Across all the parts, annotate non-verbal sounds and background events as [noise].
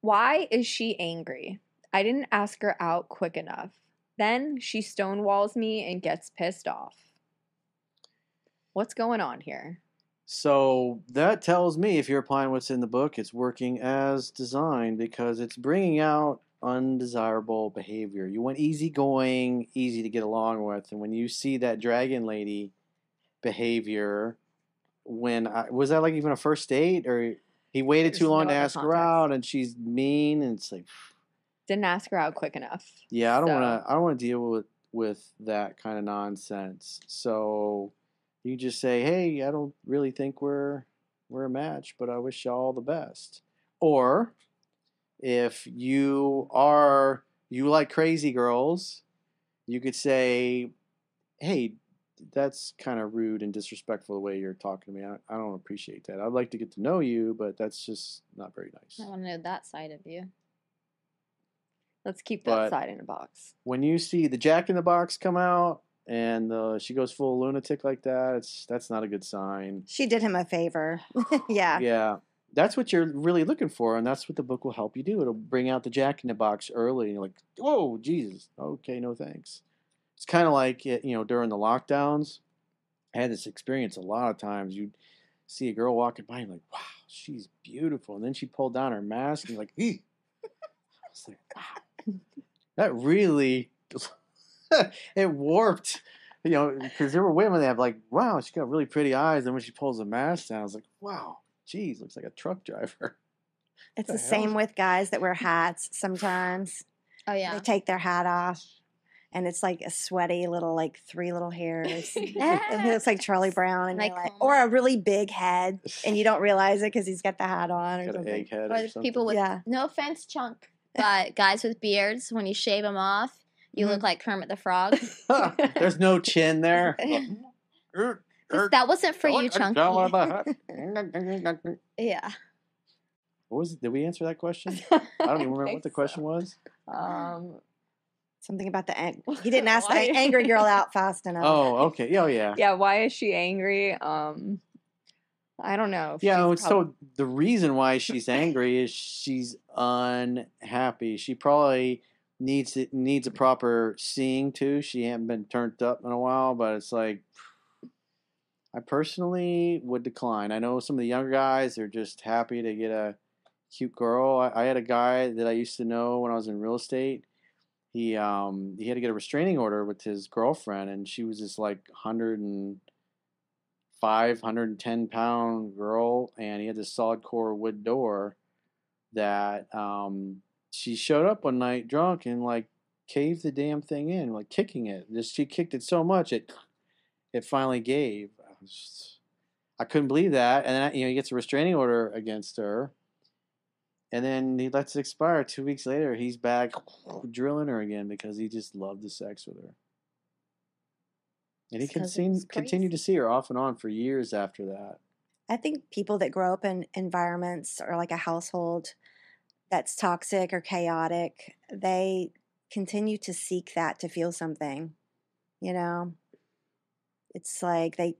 Why is she angry? I didn't ask her out quick enough. Then she stonewalls me and gets pissed off. What's going on here? So that tells me if you're applying what's in the book, it's working as designed because it's bringing out undesirable behavior. You want easygoing, easy to get along with, and when you see that dragon lady behavior, when I, was that like even a first date or he waited There's too long no to ask her out and she's mean and it's like Didn't ask her out quick enough. yeah, I don't So- want to. I don't want to deal with with that kind of nonsense. So you just say, "Hey, I don't really think we're we're a match, but I wish you all the best." Or if you are you like crazy girls, you could say, "Hey, that's kind of rude and disrespectful the way you're talking to me. I, I don't appreciate that. I'd like to get to know you, but that's just not very nice." I want to know that side of you. Let's keep But- that side in a box. when you see the Jack in the Box come out and uh, she goes full lunatic like that, it's that's not a good sign. She did him a favor. [laughs] yeah. Yeah, that's what you're really looking for, and that's what the book will help you do. It'll bring out the Jack in the Box early, and you're like, "Whoa, Jesus! Okay, no thanks." It's kind of like you know during the lockdowns. I had this experience a lot of times. You see a girl walking by, and you're like, "Wow, she's beautiful," and then she pulled down her mask, and you're like, "Eek." I was like, "Wow, that really." [laughs] it warped, you know, because there were women that have like, wow, she's got really pretty eyes. And when she pulls the mask down, I was like, wow, geez, looks like a truck driver. [laughs] It's the the same with guys that wear hats sometimes. Oh yeah. They take their hat off and it's like a sweaty little like three little hairs. [laughs] [laughs] it looks like Charlie Brown and Like like, or a really big head and you don't realize it because he's got the hat on or Got an something. egghead Or or something. people with Yeah. no offense, chunk, [laughs] but guys with beards, when you shave them off, you Mhm. look like Kermit the Frog. There's no chin there. that wasn't for you, Chunky. yeah. what Yeah. was it? Did we answer that question? I don't even remember what the question was. Um, Something about the ang- he [laughs] didn't ask the angry girl out fast enough. Oh, okay. Oh, yeah. yeah, why is she angry? Um, I don't know. if Yeah, she's so the reason why she's angry is she's unhappy. She probably needs it needs a proper seeing too. She hasn't been turned up in a while, but it's like I personally would decline. I know some of the younger guys are just happy to get a cute girl. I, I had a guy that I used to know when I was in real estate. He um he had to get a restraining order with his girlfriend, and she was this like hundred and five hundred and ten pound girl, and he had this solid core wood door that um she showed up one night drunk and like caved the damn thing in, like kicking it. Just she kicked it so much it it finally gave. I, just- I couldn't believe that, and then you know he gets a restraining order against her, and then he lets it expire. Two weeks later, he's back [sniffs] drilling her again because he just loved the sex with her. And he can it continu- was continued to see her off and on for years after that. I think people that grow up in environments or like a household that's toxic or chaotic, they continue to seek that to feel something. You know, it's like they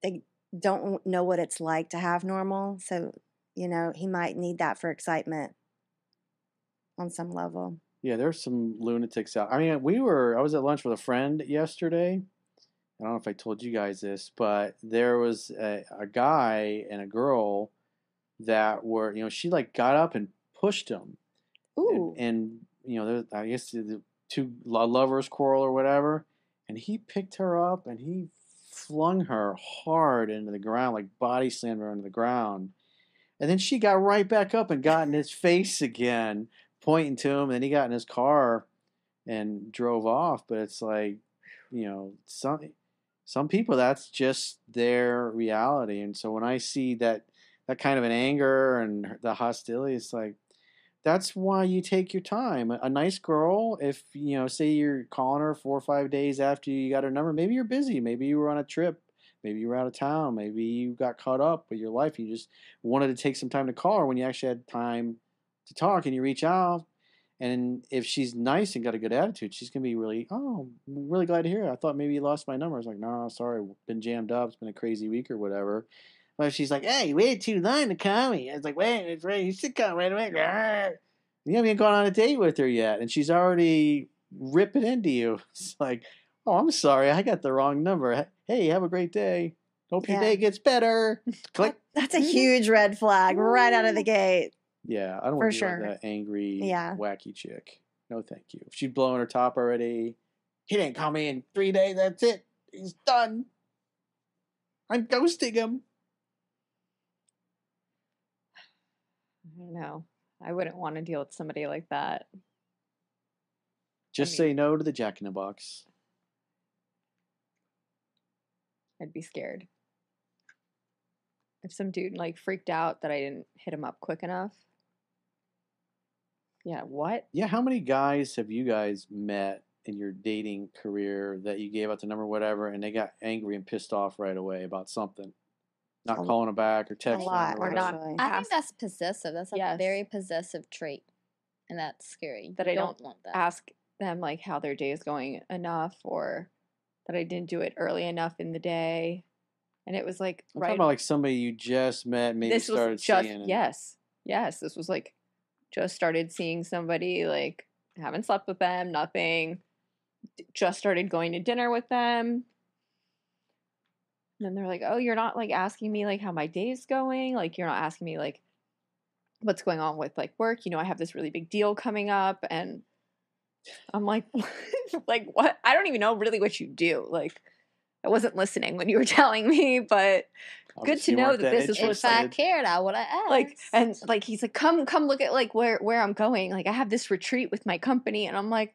they don't know what it's like to have normal, so you know he might need that for excitement on some level. Yeah, there's some lunatics out. I mean, we were. I was at lunch with a friend yesterday. I don't know if I told you guys this, but there was a, a guy and a girl that were, you know, she like got up and pushed him, Ooh, and, and you know, there, I guess the two lovers quarrel or whatever, and he picked her up and he flung her hard into the ground, like body slammed her into the ground, and then she got right back up and got in his face again, pointing to him, and then he got in his car and drove off. But it's like, you know, some some people that's just their reality, and so when I see that that kind of an anger and the hostility, it's like that's why you take your time. A, a nice girl, if you know, say you're calling her four or five days after you got her number, maybe you're busy, maybe you were on a trip, maybe you were out of town, maybe you got caught up with your life. You just wanted to take some time to call her when you actually had time to talk, and you reach out. And if she's nice and got a good attitude, she's gonna be really, oh, really glad to hear it. I thought maybe you lost my number. I was like, no, sorry, been jammed up. It's been a crazy week or whatever. But she's like, hey, waited too long to call me. I was like, wait, it's right. You should call right away. [laughs] You haven't even gone on a date with her yet, and she's already ripping into you. [laughs] It's like, oh, I'm sorry, I got the wrong number. Hey, have a great day. Hope your Yeah. day gets better. [laughs] Click. That's a mm-hmm. huge red flag right out of the mm-hmm. gate. Yeah, I don't want to be sure. like that angry, Yeah. wacky chick. No, thank you. If she's blowing her top already, he didn't call me in three days. That's it. He's done. I'm ghosting him. I know. I wouldn't want to deal with somebody like that. Just mean- say no to the Jack in the Box. I'd be scared. If some dude like freaked out that I didn't hit him up quick enough. Yeah, what? Yeah, how many guys have you guys met in your dating career that you gave out the number, whatever, and they got angry and pissed off right away about something? Not A- calling them back or texting A lot, or or not I think that's possessive. That's a Yes. very possessive trait, and that's scary. That You I don't want that. Ask them like how their day is going enough or that I didn't do it early enough in the day. And it was like I'm right talking about like somebody you just met, maybe this started was just seeing. yes. Yes, this was like just started seeing somebody like haven't slept with them, nothing. Just started going to dinner with them. And then they're like, "Oh, you're not like asking me like how my day's going. Like you're not asking me like what's going on with like work. You know, I have this really big deal coming up and I'm like [laughs] like what? I don't even know really what you do. Like I wasn't listening when you were [laughs] telling me, but good to know weren't that this is if what's I interested. cared, I would have asked. like and like he's like come come look at like where where i'm going like i have this retreat with my company and i'm like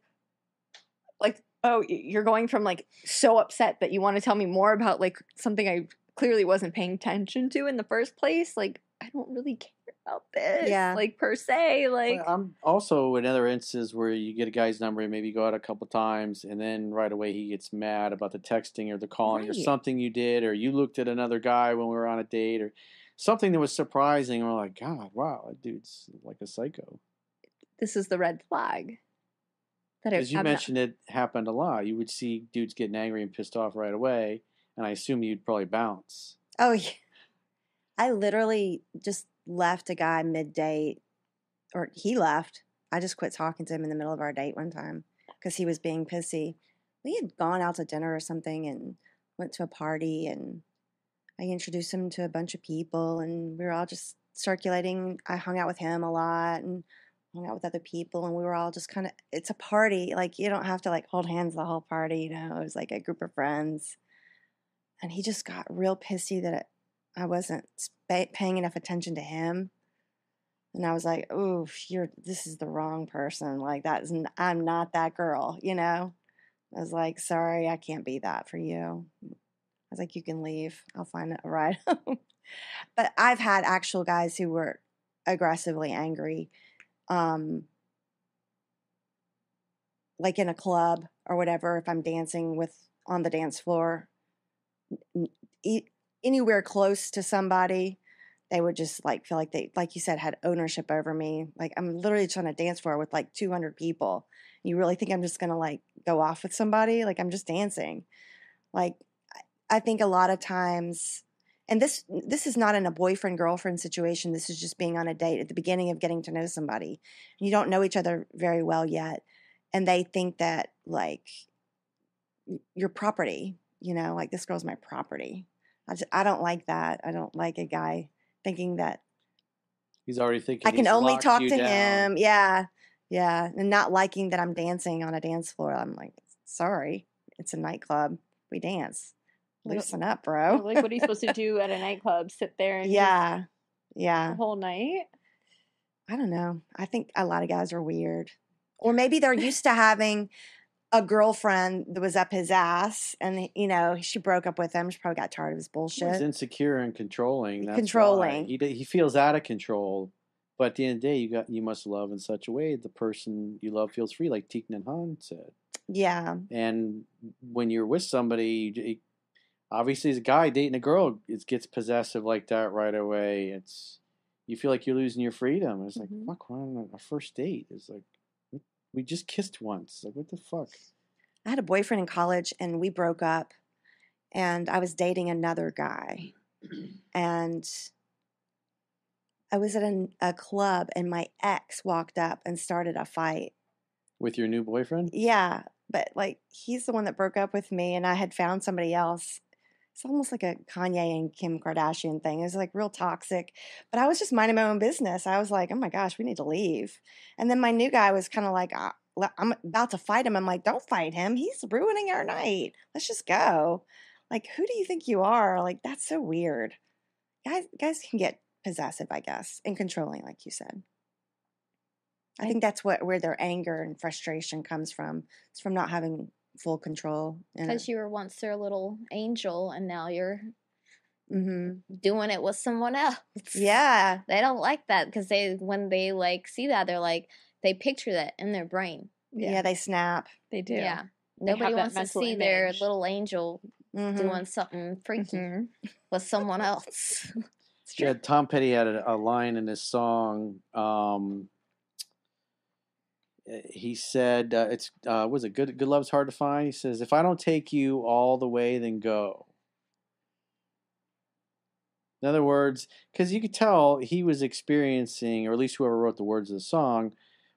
like oh you're going from like so upset that you want to tell me more about like something i clearly wasn't paying attention to in the first place like i don't really care about this Yeah. like per se like Well, I'm also in other instances where you get a guy's number and maybe go out a couple times and then right away he gets mad about the texting or the calling or something you did or you looked at another guy when we were on a date or something that was surprising and we're like, God, wow, that dude's like a psycho. this is the red flag that As you I'm not- mentioned, it happened a lot. You would see dudes getting angry and pissed off right away, and I assume you'd probably bounce. Oh, yeah. I literally just left a guy mid date, or he left. I just quit talking to him in the middle of our date one time because he was being pissy. We had gone out to dinner or something and went to a party, and I introduced him to a bunch of people, and we were all just circulating. I hung out with him a lot and hung out with other people, and we were all just kind of. It's a party, like you don't have to like hold hands the whole party, you know. It was like a group of friends, and he just got real pissy that it, I wasn't spa- paying enough attention to him. And I was like, "Ooh, you're this is the wrong person. Like that is n- I'm not that girl, you know." I was like, "Sorry, I can't be that for you." I was like, "You can leave. I'll find a ride." [laughs] home." but I've had actual guys who were aggressively angry, um, like in a club or whatever. If I'm dancing with on the dance floor, anywhere close to somebody, they would just like feel like they, like you said, had ownership over me. Like I'm literally trying to dance floor with like 200 people. You really think I'm just gonna like go off with somebody? Like I'm just dancing. Like I- think a lot of times, and this this is not in a boyfriend girlfriend situation. This is just being on a date at the beginning of getting to know somebody. You don't know each other very well yet, and they think that like your property. You know, like this girl's my property. I just, I don't like that. I don't like a guy thinking that He's already thinking. I can only talk to down. him. Yeah. Yeah. And not liking that I'm dancing on a dance floor. I'm like, sorry, it's a nightclub. We dance. Loosen up, bro. like what are you supposed to [laughs] do at a nightclub sit there and just yeah. the Yeah. whole night I don't know. I think a lot of guys are weird. Or maybe they're used to having a girlfriend that was up his ass and, you know, she broke up with him. She probably got tired of his bullshit. He's insecure and controlling. That's Controlling. He he feels out of control. But at the end of the day, you got you must love in such a way the person you love feels free, like Thich Nhat Hanh said. Yeah. And when you're with somebody, j- obviously as a guy dating a girl, it gets possessive like that right away. It's you feel like you're losing your freedom. It's like Mhm. fuck, we're on a first date. It's like we just kissed once. Like what the fuck? I had a boyfriend in college and we broke up and I was dating another guy. And I was at a, a club and my ex walked up and started a fight. With your new boyfriend? Yeah, but like he's the one that broke up with me, and I had found somebody else. It's almost like a Kanye and Kim Kardashian thing. It was like real toxic, but I was just minding my own business. I was like, oh my gosh, we need to leave. And then my new guy was kind of like, "Ah, I'm about to fight him. I'm like, don't fight him. He's ruining our night. Let's just go. Like, who do you think you are? Like, that's so weird. Guys, guys can get possessive, I guess, and controlling, like you said. I I- think that's what where their anger and frustration comes from. It's from not having full control. Because you were once their little angel and now you're hmm doing it with someone else. [laughs] Yeah. They don't like that because they, when they like see that, they're like, they picture that in their brain. yeah, they snap. they do. Yeah. They Nobody wants to mental see their little angel Mhm. doing something freaky Mhm. [laughs] with someone else. [laughs] Yeah, Tom Petty had a, a line in his song. Um, he said, uh, "It's uh, was it good? Good love's hard to find." He says, "If I don't take you all the way, then go." In other words, because you could tell he was experiencing, or at least whoever wrote the words of the song,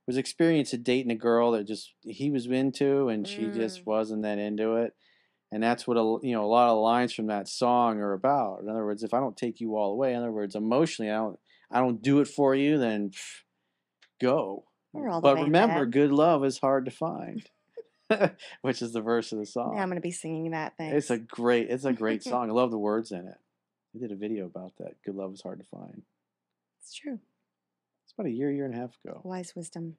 was experiencing dating a girl that just he was into, and she just Mm. wasn't that into it. And that's what a you know a lot of the lines from that song are about. In other words, if I don't take you all the way, in other words, emotionally, I don't I don't do it for you, then pff, go. We're all But remember, good love is hard to find, [laughs] which is the verse of the song. Now I'm going to be singing that thing. It's a great, it's a great [laughs] song. I love the words in it. I did a video about that. Good love is hard to find. It's true. It's about a year, year and a half ago. Wise wisdom.